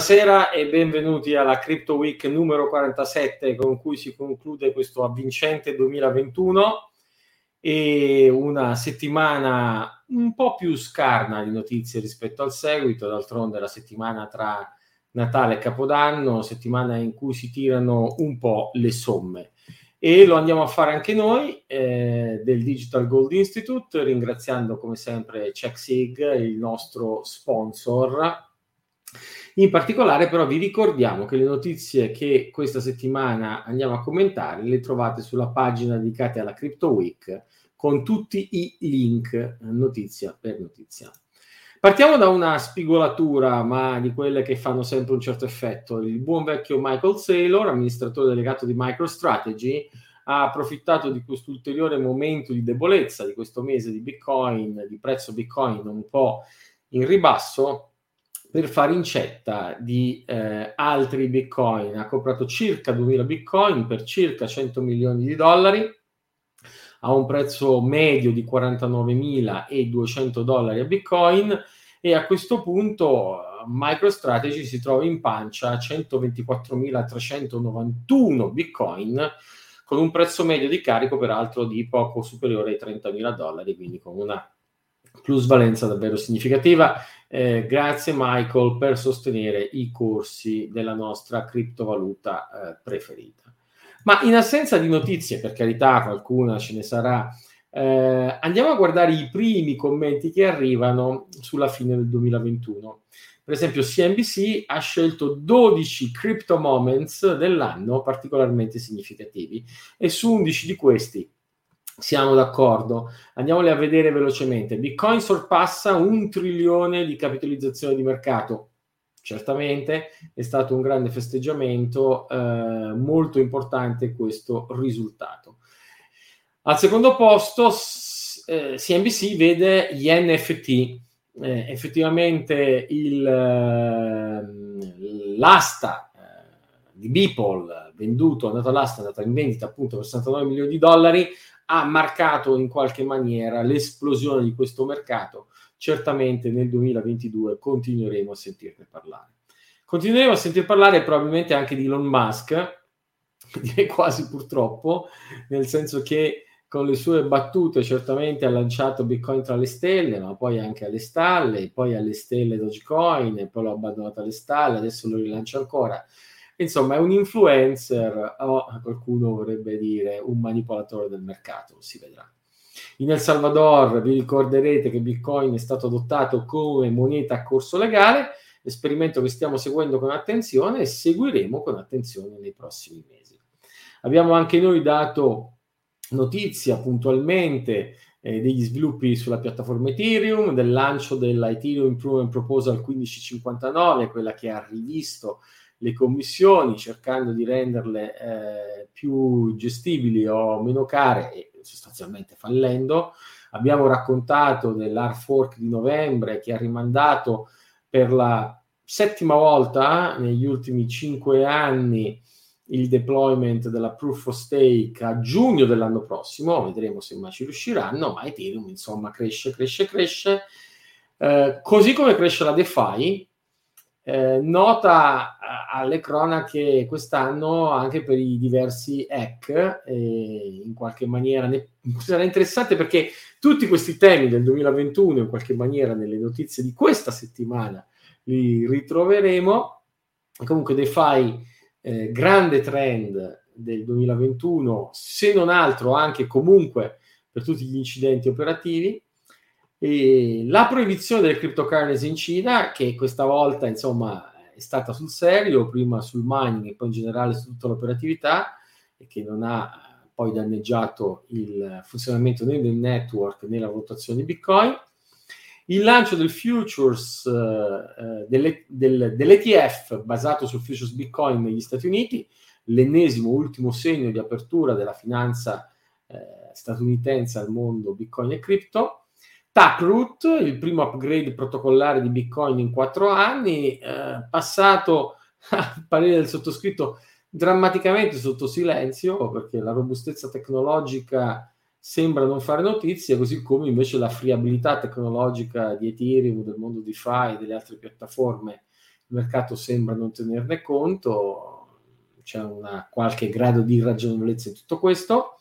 Buonasera e benvenuti alla Crypto Week numero 47 con cui si conclude questo avvincente 2021 e una settimana un po' più scarna di notizie rispetto al seguito, d'altronde la settimana tra Natale e Capodanno, settimana in cui si tirano un po' le somme. E lo andiamo a fare anche noi eh, del Digital Gold Institute, ringraziando come sempre CheckSig, il nostro sponsor in particolare però vi ricordiamo che le notizie che questa settimana andiamo a commentare le trovate sulla pagina dedicata alla Crypto Week con tutti i link notizia per notizia. Partiamo da una spigolatura, ma di quelle che fanno sempre un certo effetto. Il buon vecchio Michael Saylor, amministratore delegato di MicroStrategy, ha approfittato di questo ulteriore momento di debolezza di questo mese di Bitcoin, di prezzo Bitcoin un po' in ribasso, per fare incetta di eh, altri bitcoin. Ha comprato circa 2000 bitcoin per circa 100 milioni di dollari a un prezzo medio di 49.200 dollari a bitcoin e a questo punto MicroStrategy si trova in pancia a 124.391 bitcoin con un prezzo medio di carico peraltro di poco superiore ai 30.000 dollari, quindi con una plusvalenza davvero significativa. Eh, grazie Michael per sostenere i corsi della nostra criptovaluta eh, preferita. Ma in assenza di notizie, per carità, qualcuna ce ne sarà, eh, andiamo a guardare i primi commenti che arrivano sulla fine del 2021. Per esempio, CNBC ha scelto 12 crypto moments dell'anno particolarmente significativi e su 11 di questi siamo d'accordo. Andiamoli a vedere velocemente. Bitcoin sorpassa un trilione di capitalizzazione di mercato. Certamente è stato un grande festeggiamento, eh, molto importante questo risultato. Al secondo posto eh, CNBC vede gli NFT. Eh, effettivamente il, eh, l'asta di Beeple venduto, andato all'asta, è andato in vendita appunto per 69 milioni di dollari, ha marcato in qualche maniera l'esplosione di questo mercato. Certamente nel 2022 continueremo a sentirne parlare. Continueremo a sentir parlare probabilmente anche di Elon Musk, direi quasi purtroppo, nel senso che con le sue battute certamente ha lanciato Bitcoin tra le stelle, ma poi anche alle stalle, poi alle stelle Dogecoin, poi l'ha abbandonato alle stalle, adesso lo rilancia ancora. Insomma, è un influencer o qualcuno vorrebbe dire un manipolatore del mercato, si vedrà. In El Salvador vi ricorderete che Bitcoin è stato adottato come moneta a corso legale, esperimento che stiamo seguendo con attenzione e seguiremo con attenzione nei prossimi mesi. Abbiamo anche noi dato notizia puntualmente eh, degli sviluppi sulla piattaforma Ethereum, del lancio della Ethereum Improvement Proposal 1559, quella che ha rivisto le commissioni cercando di renderle eh, più gestibili o meno care e sostanzialmente fallendo. Abbiamo raccontato dell'hard fork di novembre che ha rimandato per la settima volta negli ultimi cinque anni il deployment della proof of stake a giugno dell'anno prossimo, vedremo se mai ci riusciranno, ma Ethereum insomma cresce, cresce, cresce, eh, così come cresce la DeFi, eh, nota alle cronache quest'anno anche per i diversi hack, eh, in qualche maniera ne, sarà interessante perché tutti questi temi del 2021 in qualche maniera nelle notizie di questa settimana li ritroveremo. Comunque DeFi, eh, grande trend del 2021, se non altro anche comunque per tutti gli incidenti operativi. E la proibizione delle cryptocurrency in Cina, che questa volta insomma è stata sul serio, prima sul mining e poi in generale su tutta l'operatività, e che non ha poi danneggiato il funzionamento né del network né la valutazione di Bitcoin. Il lancio del futures uh, delle, del, dell'ETF basato sul futures Bitcoin negli Stati Uniti, l'ennesimo ultimo segno di apertura della finanza eh, statunitense al mondo Bitcoin e cripto Taproot, il primo upgrade protocollare di Bitcoin in quattro anni, eh, passato a parere del sottoscritto drammaticamente sotto silenzio perché la robustezza tecnologica sembra non fare notizie, così come invece la friabilità tecnologica di Ethereum, del mondo DeFi e delle altre piattaforme il mercato sembra non tenerne conto, c'è una qualche grado di ragionevolezza in tutto questo.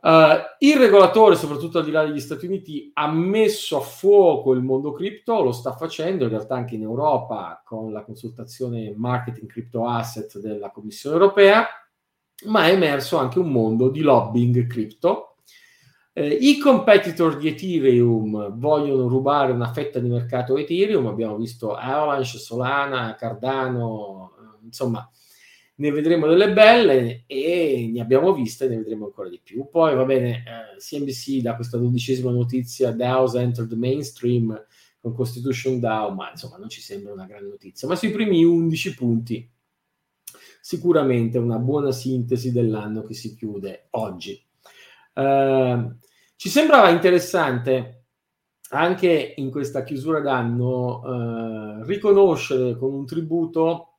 Uh, il regolatore, soprattutto al di là degli Stati Uniti, ha messo a fuoco il mondo cripto, lo sta facendo in realtà anche in Europa con la consultazione Marketing Crypto Asset della Commissione europea, ma è emerso anche un mondo di lobbying cripto. Eh, I competitor di Ethereum vogliono rubare una fetta di mercato Ethereum, abbiamo visto Avalanche, Solana, Cardano, eh, insomma ne vedremo delle belle e ne abbiamo viste, ne vedremo ancora di più. Poi va bene, eh, CNBC da questa dodicesima notizia, DAO's entered mainstream con Constitution DAO, ma insomma non ci sembra una gran notizia. Ma sui primi 11 punti, sicuramente una buona sintesi dell'anno che si chiude oggi. Eh, ci sembrava interessante anche in questa chiusura d'anno eh, riconoscere con un tributo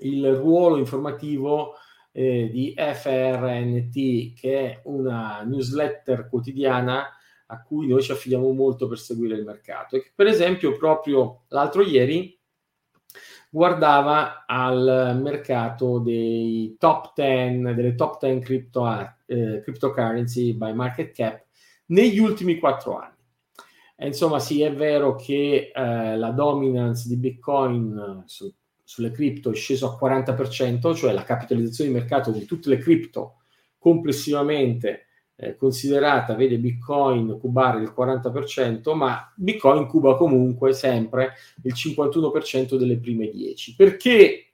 il ruolo informativo eh, di FRNT, che è una newsletter quotidiana a cui noi ci affidiamo molto per seguire il mercato. E per esempio, proprio l'altro ieri guardava al mercato dei top 10, delle top 10 crypto, eh, cryptocurrency by market cap negli ultimi quattro anni. E insomma, sì, è vero che eh, la dominance di Bitcoin su sulle cripto è sceso a 40%, cioè la capitalizzazione di mercato di tutte le cripto complessivamente eh, considerata vede Bitcoin cubare il 40%, ma Bitcoin cuba comunque sempre il 51% delle prime 10. Perché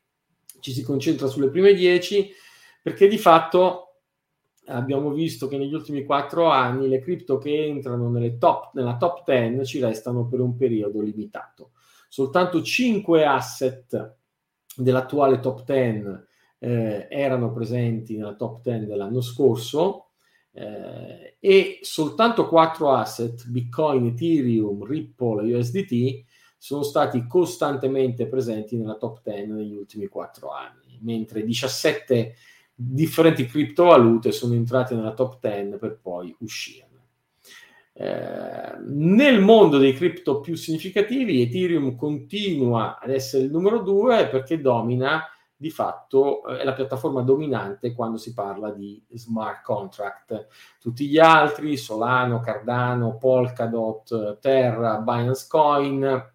ci si concentra sulle prime 10? Perché di fatto abbiamo visto che negli ultimi 4 anni le cripto che entrano top, nella top 10 ci restano per un periodo limitato. Soltanto 5 asset dell'attuale top 10 eh, erano presenti nella top 10 dell'anno scorso eh, e soltanto quattro asset, Bitcoin, Ethereum, Ripple e USDT, sono stati costantemente presenti nella top 10 negli ultimi quattro anni, mentre 17 differenti criptovalute sono entrate nella top 10 per poi uscire. Eh, nel mondo dei cripto più significativi, Ethereum continua ad essere il numero due perché domina di fatto eh, è la piattaforma dominante quando si parla di smart contract. Tutti gli altri, Solano, Cardano, Polkadot, Terra, Binance Coin,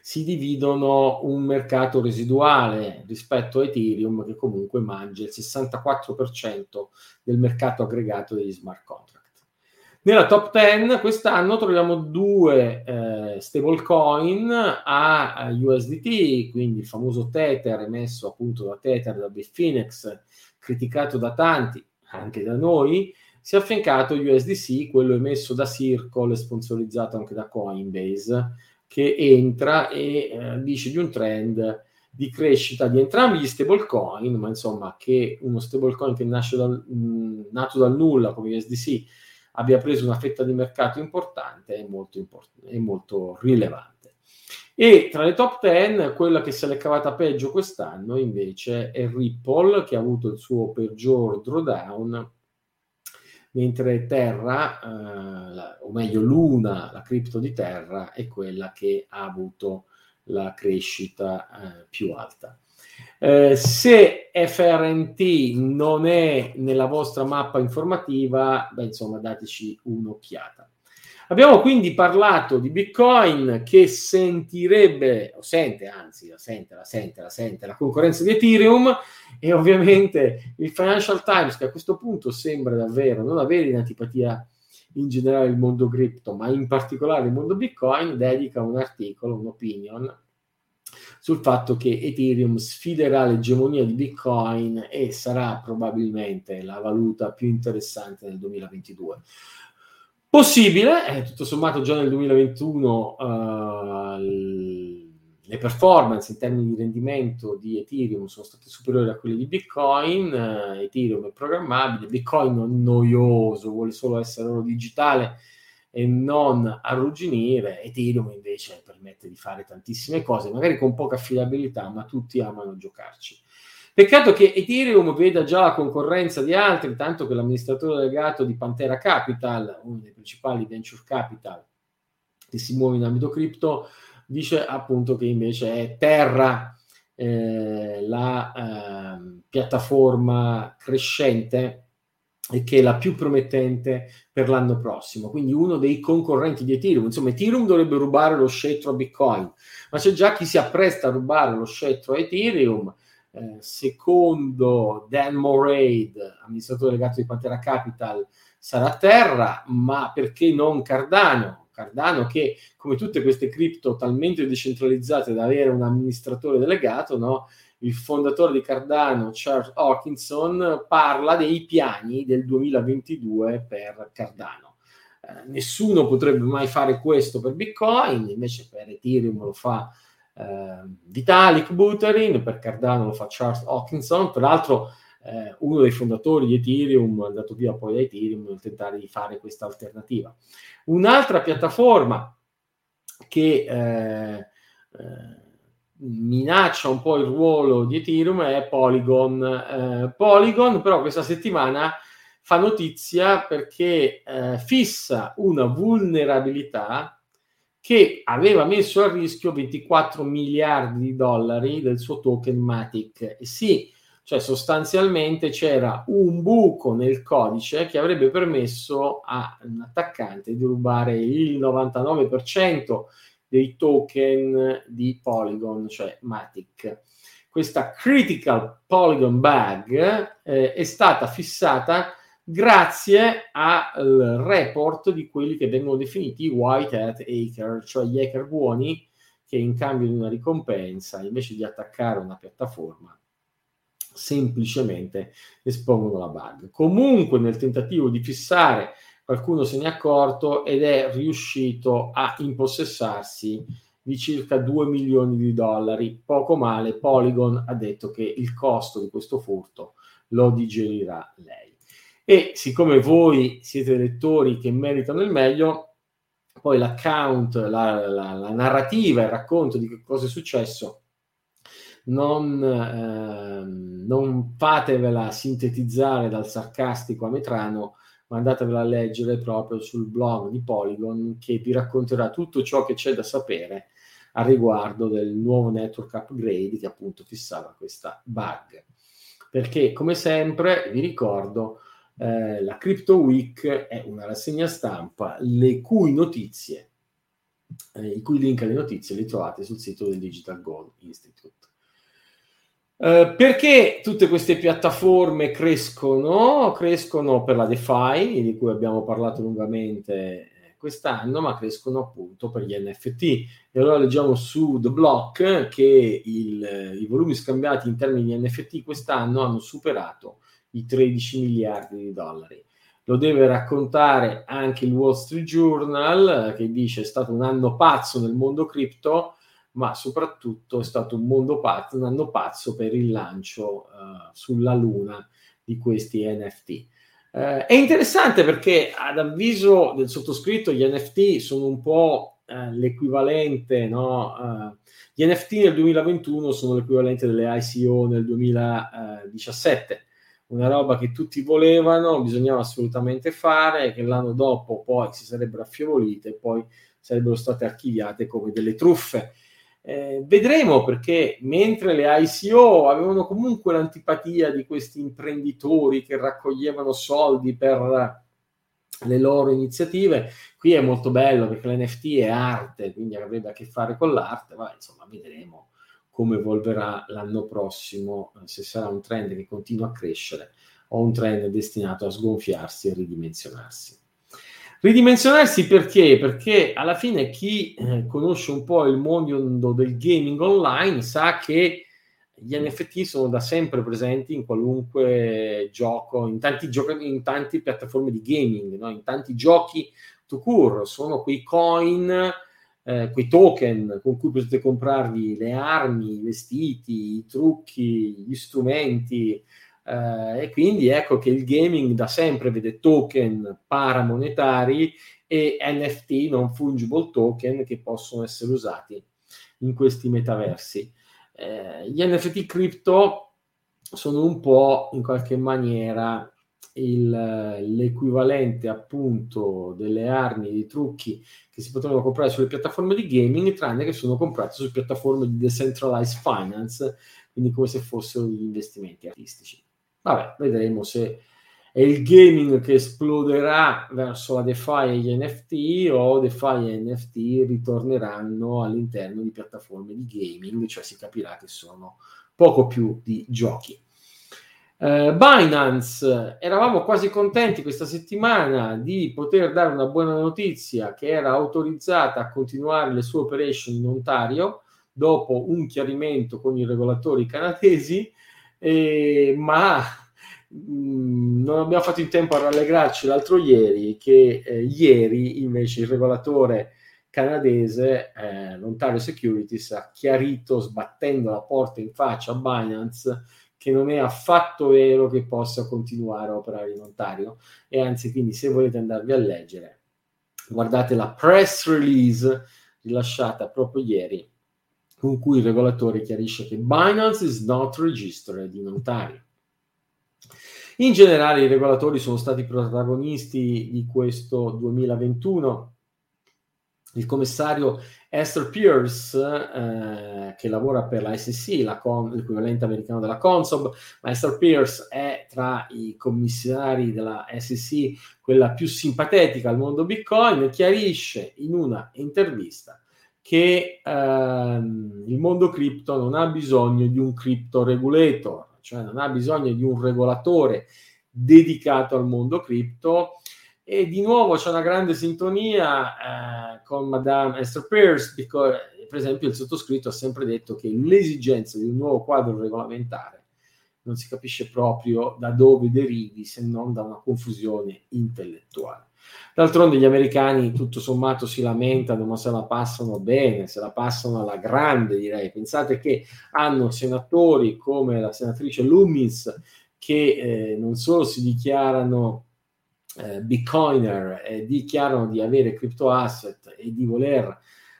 si dividono un mercato residuale rispetto a Ethereum che comunque mangia il 64% del mercato aggregato degli smart contract. Nella top 10 quest'anno troviamo due eh, stablecoin a USDT, quindi il famoso Tether emesso appunto da Tether, da Bitfinex, criticato da tanti, anche da noi, si è affiancato USDC, quello emesso da Circle e sponsorizzato anche da Coinbase, che entra e eh, dice di un trend di crescita di entrambi gli stablecoin, ma insomma che uno stablecoin che nasce dal, mh, nato dal nulla come USDC abbia preso una fetta di mercato importante e molto, import- e molto rilevante. E tra le top 10, quella che se l'è cavata peggio quest'anno invece è Ripple, che ha avuto il suo peggior drawdown, mentre Terra, eh, la, o meglio Luna, la cripto di Terra, è quella che ha avuto la crescita eh, più alta. Eh, se FRNT non è nella vostra mappa informativa, beh, insomma, dateci un'occhiata. Abbiamo quindi parlato di Bitcoin che sentirebbe, o sente anzi, la sente, la sente, la sente, la concorrenza di Ethereum e ovviamente il Financial Times che a questo punto sembra davvero non avere in antipatia in generale il mondo cripto, ma in particolare il mondo Bitcoin, dedica un articolo, un'opinion sul fatto che Ethereum sfiderà l'egemonia di Bitcoin e sarà probabilmente la valuta più interessante nel 2022. Possibile, eh, tutto sommato già nel 2021 uh, eh, le performance in termini di rendimento di Ethereum sono state superiori a quelle di Bitcoin, uh, Ethereum è programmabile, Bitcoin è noioso, vuole solo essere oro digitale e non arrugginire. Ethereum invece permette di fare tantissime cose, magari con poca affidabilità, ma tutti amano giocarci. Peccato che Ethereum veda già la concorrenza di altri, tanto che l'amministratore delegato di Pantera Capital, uno dei principali venture capital che si muove in ambito cripto, dice appunto che invece è Terra eh, la eh, piattaforma crescente e che è la più promettente per l'anno prossimo. Quindi uno dei concorrenti di Ethereum. Insomma, Ethereum dovrebbe rubare lo scettro a Bitcoin, ma c'è già chi si appresta a rubare lo scettro a Ethereum. Eh, secondo Dan Moraid, amministratore legato di Pantera Capital, sarà Terra, ma perché non Cardano? Cardano che, come tutte queste cripto talmente decentralizzate da avere un amministratore delegato, no? Il fondatore di Cardano, Charles Hawkinson, parla dei piani del 2022 per Cardano. Eh, nessuno potrebbe mai fare questo per Bitcoin, invece per Ethereum lo fa eh, Vitalik Buterin, per Cardano lo fa Charles Hawkinson, peraltro eh, uno dei fondatori di Ethereum, andato via poi da Ethereum, nel tentare di fare questa alternativa. Un'altra piattaforma che eh, eh, minaccia un po' il ruolo di Ethereum è Polygon. Eh, Polygon però questa settimana fa notizia perché eh, fissa una vulnerabilità che aveva messo a rischio 24 miliardi di dollari del suo token Matic. E sì, cioè sostanzialmente c'era un buco nel codice che avrebbe permesso a un attaccante di rubare il 99% dei token di Polygon, cioè Matic. Questa critical Polygon bag eh, è stata fissata grazie al report di quelli che vengono definiti white hat hacker, cioè gli hacker buoni che in cambio di una ricompensa, invece di attaccare una piattaforma, semplicemente espongono la bug. Comunque nel tentativo di fissare qualcuno se ne è accorto ed è riuscito a impossessarsi di circa 2 milioni di dollari. Poco male, Polygon ha detto che il costo di questo furto lo digerirà lei. E siccome voi siete lettori che meritano il meglio, poi l'account, la, la, la narrativa, il racconto di che cosa è successo, non, eh, non fatevela sintetizzare dal sarcastico a Metrano, ma andatevela a leggere proprio sul blog di Polygon che vi racconterà tutto ciò che c'è da sapere a riguardo del nuovo network upgrade che appunto fissava questa bug. Perché come sempre vi ricordo eh, la Crypto Week è una rassegna stampa le cui notizie, eh, i cui link alle notizie li trovate sul sito del Digital Gold Institute. Uh, perché tutte queste piattaforme crescono? Crescono per la DeFi, di cui abbiamo parlato lungamente eh, quest'anno, ma crescono appunto per gli NFT. E allora leggiamo su The Block che il, i volumi scambiati in termini di NFT quest'anno hanno superato i 13 miliardi di dollari. Lo deve raccontare anche il Wall Street Journal, che dice è stato un anno pazzo nel mondo cripto ma soprattutto è stato un mondo pazzo, un anno pazzo per il lancio uh, sulla Luna di questi NFT. Uh, eh, è interessante perché ad avviso del sottoscritto gli NFT sono un po' uh, l'equivalente, no? gli NFT nel 2021 sono l'equivalente delle ICO nel 2017 una roba che tutti volevano, bisognava assolutamente fare, che l'anno dopo poi si sarebbero affievolite e poi sarebbero state archiviate come delle truffe. Eh, vedremo perché mentre le ICO avevano comunque l'antipatia di questi imprenditori che raccoglievano soldi per le loro iniziative, qui è molto bello perché l'NFT è arte, quindi avrebbe a che fare con l'arte, ma insomma vedremo come evolverà l'anno prossimo, eh, se sarà un trend che continua a crescere o un trend destinato a sgonfiarsi e ridimensionarsi. Ridimensionarsi perché? Perché alla fine chi eh, conosce un po' il mondo del gaming online sa che gli NFT sono da sempre presenti in qualunque gioco, in tanti, giochi, in tante piattaforme di gaming, no? in tanti giochi to cure, sono quei coin, eh, quei token con cui potete comprarvi le armi, i vestiti, i trucchi, gli strumenti, Uh, e quindi ecco che il gaming da sempre vede token paramonetari e NFT, non fungible token, che possono essere usati in questi metaversi. Uh, gli NFT cripto sono un po' in qualche maniera il, l'equivalente appunto delle armi, dei trucchi che si potevano comprare sulle piattaforme di gaming, tranne che sono comprate su piattaforme di decentralized finance, quindi come se fossero degli investimenti artistici. Vabbè, vedremo se è il gaming che esploderà verso la DeFi e gli NFT o DeFi e NFT ritorneranno all'interno di piattaforme di gaming, cioè si capirà che sono poco più di giochi. Uh, Binance, eravamo quasi contenti questa settimana di poter dare una buona notizia che era autorizzata a continuare le sue operation in Ontario dopo un chiarimento con i regolatori canadesi, eh, ma Mm, non abbiamo fatto in tempo a rallegrarci l'altro ieri che eh, ieri invece il regolatore canadese, eh, l'Ontario Securities, ha chiarito sbattendo la porta in faccia a Binance che non è affatto vero che possa continuare a operare in Ontario. E anzi quindi se volete andarvi a leggere guardate la press release rilasciata proprio ieri con cui il regolatore chiarisce che Binance is not registered in Ontario in generale i regolatori sono stati protagonisti di questo 2021. Il commissario Esther Pierce, eh, che lavora per la SEC, la con, l'equivalente americano della Consob, ma Esther Pierce è tra i commissari della SEC quella più simpatica al mondo Bitcoin, chiarisce in una intervista che ehm, il mondo cripto non ha bisogno di un crypto regulator, cioè non ha bisogno di un regolatore dedicato al mondo cripto. E di nuovo c'è una grande sintonia eh, con Madame Esther Pierce, perché, per esempio il sottoscritto ha sempre detto che l'esigenza di un nuovo quadro regolamentare non si capisce proprio da dove derivi se non da una confusione intellettuale. D'altronde gli americani tutto sommato si lamentano, ma se la passano bene, se la passano alla grande, direi. Pensate che hanno senatori come la senatrice Loomis che eh, non solo si dichiarano eh, bitcoiner e dichiarano di avere crypto asset e di voler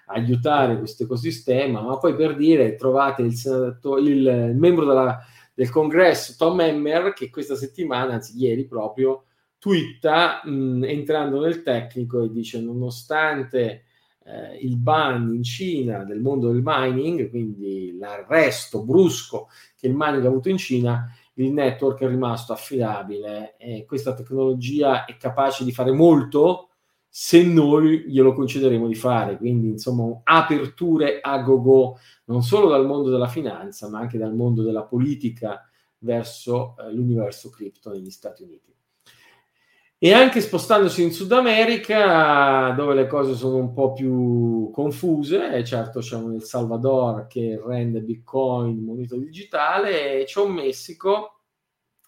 aiutare questo ecosistema, ma poi per dire trovate il, senato, il, il membro della, del congresso Tom Emmer che questa settimana, anzi ieri proprio, twitta mh, entrando nel tecnico e dice nonostante eh, il ban in Cina del mondo del mining, quindi l'arresto brusco che il mining ha avuto in Cina, il network è rimasto affidabile e questa tecnologia è capace di fare molto se noi glielo concederemo di fare. Quindi, insomma, aperture a go-go non solo dal mondo della finanza, ma anche dal mondo della politica verso eh, l'universo cripto negli Stati Uniti. E anche spostandosi in Sud America, dove le cose sono un po' più confuse, certo c'è un El Salvador che rende Bitcoin moneta digitale, e c'è un Messico,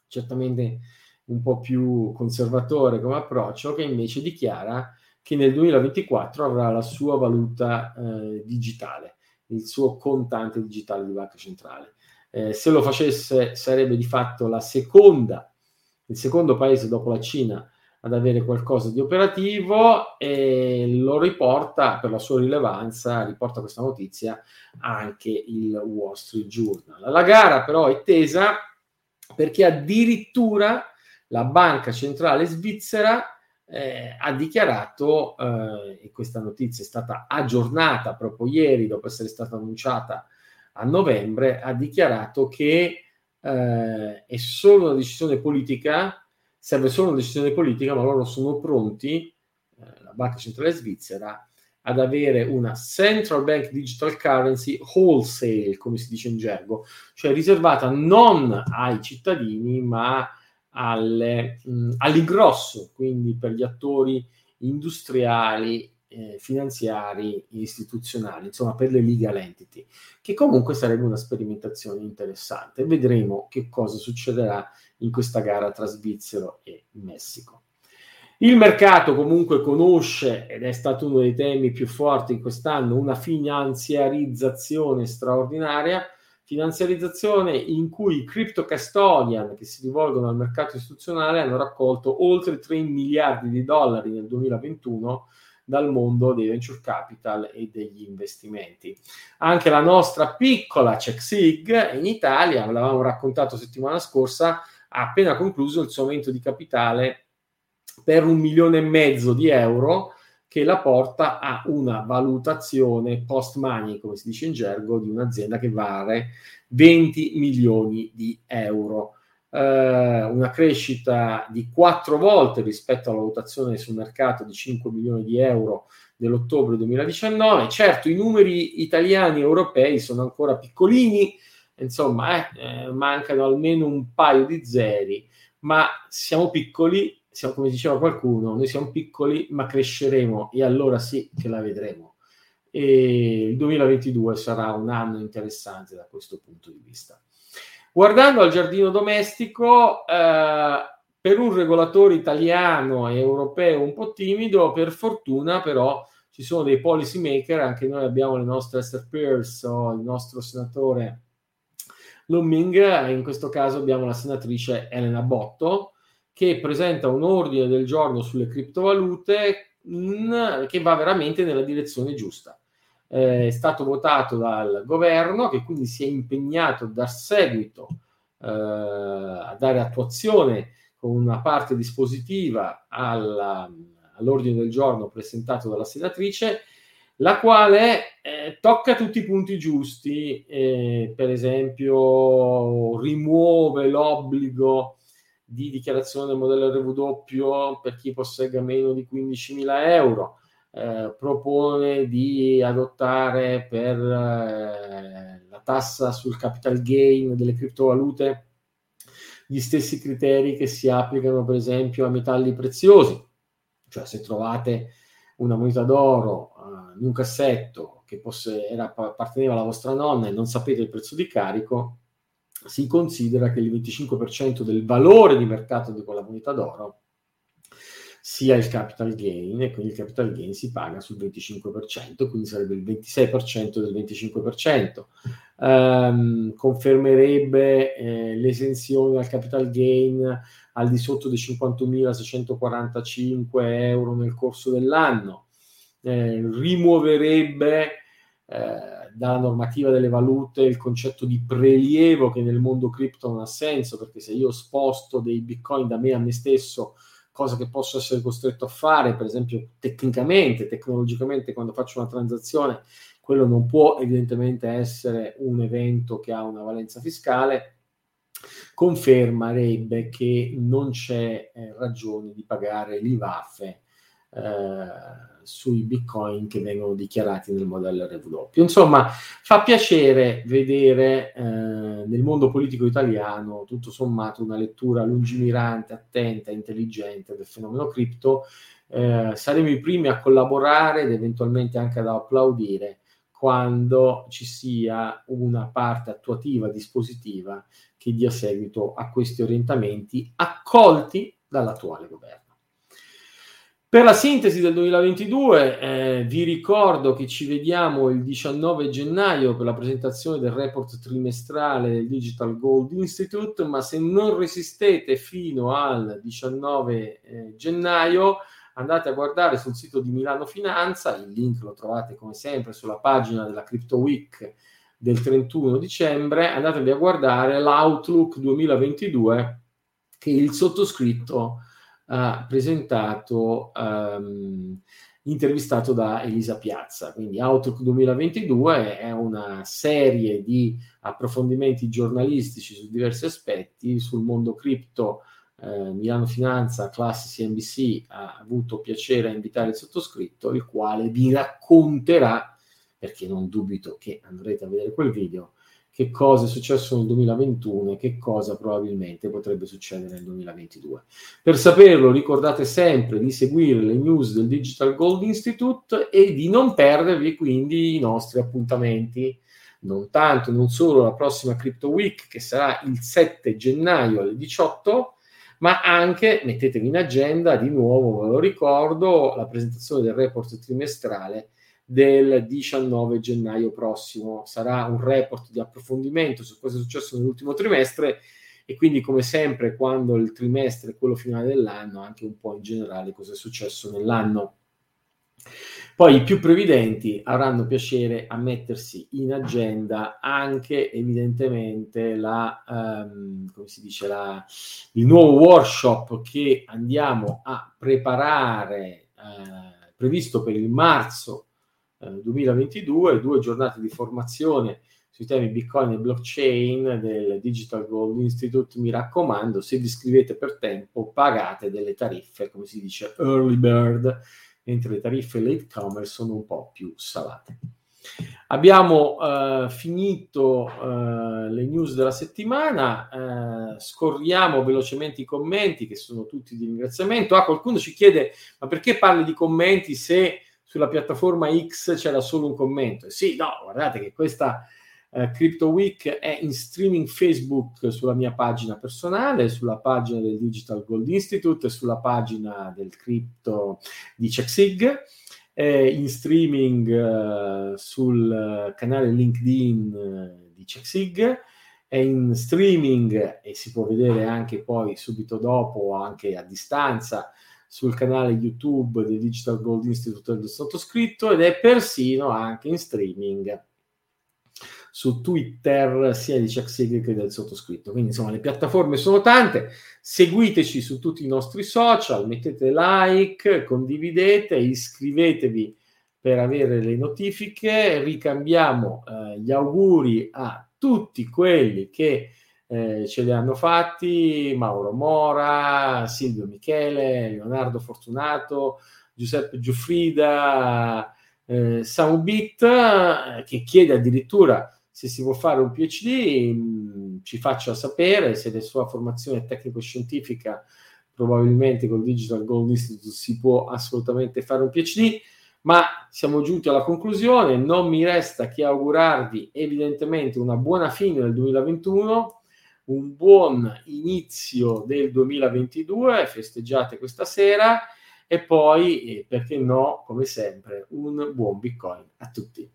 certamente un po' più conservatore come approccio, che invece dichiara che nel 2024 avrà la sua valuta eh, digitale, il suo contante digitale di banca centrale. Eh, se lo facesse sarebbe di fatto la seconda, il secondo paese dopo la Cina ad avere qualcosa di operativo e lo riporta per la sua rilevanza, riporta questa notizia anche il Wall Street Journal. La gara però è tesa perché addirittura la banca centrale svizzera eh, ha dichiarato, eh, e questa notizia è stata aggiornata proprio ieri dopo essere stata annunciata a novembre, ha dichiarato che eh, è solo una decisione politica serve solo una decisione politica, ma loro sono pronti, eh, la Banca Centrale Svizzera, ad avere una Central Bank Digital Currency Wholesale, come si dice in gergo, cioè riservata non ai cittadini, ma alle, mh, all'ingrosso, quindi per gli attori industriali, eh, finanziari, istituzionali, insomma per le legal entity, che comunque sarebbe una sperimentazione interessante. Vedremo che cosa succederà in questa gara tra Svizzero e Messico. Il mercato comunque conosce, ed è stato uno dei temi più forti in quest'anno, una finanziarizzazione straordinaria, finanziarizzazione in cui i crypto custodian che si rivolgono al mercato istituzionale hanno raccolto oltre 3 miliardi di dollari nel 2021 dal mondo dei venture capital e degli investimenti. Anche la nostra piccola CheckSig in Italia, l'avevamo raccontato settimana scorsa, ha appena concluso il suo aumento di capitale per un milione e mezzo di euro che la porta a una valutazione post money, come si dice in gergo, di un'azienda che vale 20 milioni di euro. Eh, una crescita di quattro volte rispetto alla valutazione sul mercato di 5 milioni di euro dell'ottobre 2019. Certo, i numeri italiani e europei sono ancora piccolini, insomma, eh, eh, mancano almeno un paio di zeri, ma siamo piccoli siamo, come diceva qualcuno, noi siamo piccoli ma cresceremo e allora sì che la vedremo. E il 2022 sarà un anno interessante da questo punto di vista. Guardando al giardino domestico, eh, per un regolatore italiano e europeo un po' timido, per fortuna però ci sono dei policy maker, anche noi abbiamo le nostre Esther Pierce o il nostro senatore Lomming, in questo caso abbiamo la senatrice Elena Botto, che presenta un ordine del giorno sulle criptovalute mh, che va veramente nella direzione giusta. Eh, è stato votato dal governo che quindi si è impegnato a dar seguito, eh, a dare attuazione con una parte dispositiva alla, all'ordine del giorno presentato dalla senatrice, la quale eh, tocca tutti i punti giusti, eh, per esempio rimuove l'obbligo di dichiarazione del modello RW per chi possegga meno di 15.000 euro, eh, propone di adottare per eh, la tassa sul capital gain delle criptovalute gli stessi criteri che si applicano per esempio a metalli preziosi, cioè se trovate una moneta d'oro in un cassetto che posse, era, apparteneva alla vostra nonna e non sapete il prezzo di carico, si considera che il 25% del valore di mercato di quella moneta d'oro sia il capital gain e quindi il capital gain si paga sul 25%, quindi sarebbe il 26% del 25%. Um, ehm, confermerebbe eh, l'esenzione al capital gain al di sotto dei 51.645 euro nel corso dell'anno, eh, rimuoverebbe eh, dalla normativa delle valute il concetto di prelievo che nel mondo cripto non ha senso perché se io sposto dei bitcoin da me a me stesso cosa che posso essere costretto a fare per esempio tecnicamente tecnologicamente quando faccio una transazione quello non può evidentemente essere un evento che ha una valenza fiscale confermerebbe che non c'è eh, ragione di pagare l'IVAFE eh, sui bitcoin che vengono dichiarati nel modello RW. Insomma, fa piacere vedere eh, nel mondo politico italiano tutto sommato una lettura lungimirante, attenta, intelligente del fenomeno cripto. Eh, saremo i primi a collaborare ed eventualmente anche ad applaudire quando ci sia una parte attuativa, dispositiva che dia seguito a questi orientamenti accolti dall'attuale governo. Per la sintesi del 2022 eh, vi ricordo che ci vediamo il 19 gennaio per la presentazione del report trimestrale del Digital Gold Institute, ma se non resistete fino al 19 eh, gennaio andate a guardare sul sito di Milano Finanza, il link lo trovate come sempre sulla pagina della Crypto Week del 31 dicembre, andatevi a guardare l'Outlook 2022 che il sottoscritto ha presentato, um, intervistato da Elisa Piazza. Quindi Outlook 2022 è una serie di approfondimenti giornalistici su diversi aspetti sul mondo cripto. Eh, Milano Finanza, classe CNBC, ha avuto piacere a invitare il sottoscritto, il quale vi racconterà, perché non dubito che andrete a vedere quel video, che cosa è successo nel 2021 e che cosa probabilmente potrebbe succedere nel 2022. Per saperlo ricordate sempre di seguire le news del Digital Gold Institute e di non perdervi quindi i nostri appuntamenti. Non tanto, non solo la prossima Crypto Week che sarà il 7 gennaio alle 18, ma anche mettetevi in agenda di nuovo, ve lo ricordo, la presentazione del report trimestrale del 19 gennaio prossimo. Sarà un report di approfondimento su cosa è successo nell'ultimo trimestre e quindi come sempre quando il trimestre è quello finale dell'anno, anche un po' in generale cosa è successo nell'anno. Poi i più previdenti avranno piacere a mettersi in agenda anche evidentemente la, um, come si dice, la, il nuovo workshop che andiamo a preparare, eh, previsto per il marzo 2022, due giornate di formazione sui temi Bitcoin e blockchain del Digital Gold Institute. Mi raccomando, se vi iscrivete per tempo, pagate delle tariffe, come si dice, early bird mentre le tariffe late commerce sono un po' più salate. Abbiamo uh, finito uh, le news della settimana, uh, scorriamo velocemente i commenti che sono tutti di ringraziamento. Ah, qualcuno ci chiede, ma perché parli di commenti se sulla piattaforma X c'era solo un commento? Sì, no, guardate che questa eh, Crypto Week è in streaming Facebook sulla mia pagina personale, sulla pagina del Digital Gold Institute, sulla pagina del Crypto di CheckSig, è in streaming eh, sul canale LinkedIn eh, di CheckSig, è in streaming e si può vedere anche poi subito dopo anche a distanza sul canale YouTube del Digital Gold Institute del sottoscritto ed è persino anche in streaming su Twitter sia di Chuck che del sottoscritto. Quindi insomma le piattaforme sono tante, seguiteci su tutti i nostri social, mettete like, condividete, iscrivetevi per avere le notifiche, ricambiamo eh, gli auguri a tutti quelli che eh, ce li hanno fatti, Mauro Mora, Silvio Michele, Leonardo Fortunato, Giuseppe Giuffrida, eh, Samubit, eh, che chiede addirittura se si vuole fare un PhD mm, ci faccia sapere, se la sua formazione tecnico-scientifica probabilmente col Digital Gold Institute si può assolutamente fare un PhD, ma siamo giunti alla conclusione, non mi resta che augurarvi evidentemente una buona fine del 2021, un buon inizio del 2022, festeggiate questa sera e poi, eh, perché no, come sempre, un buon Bitcoin a tutti.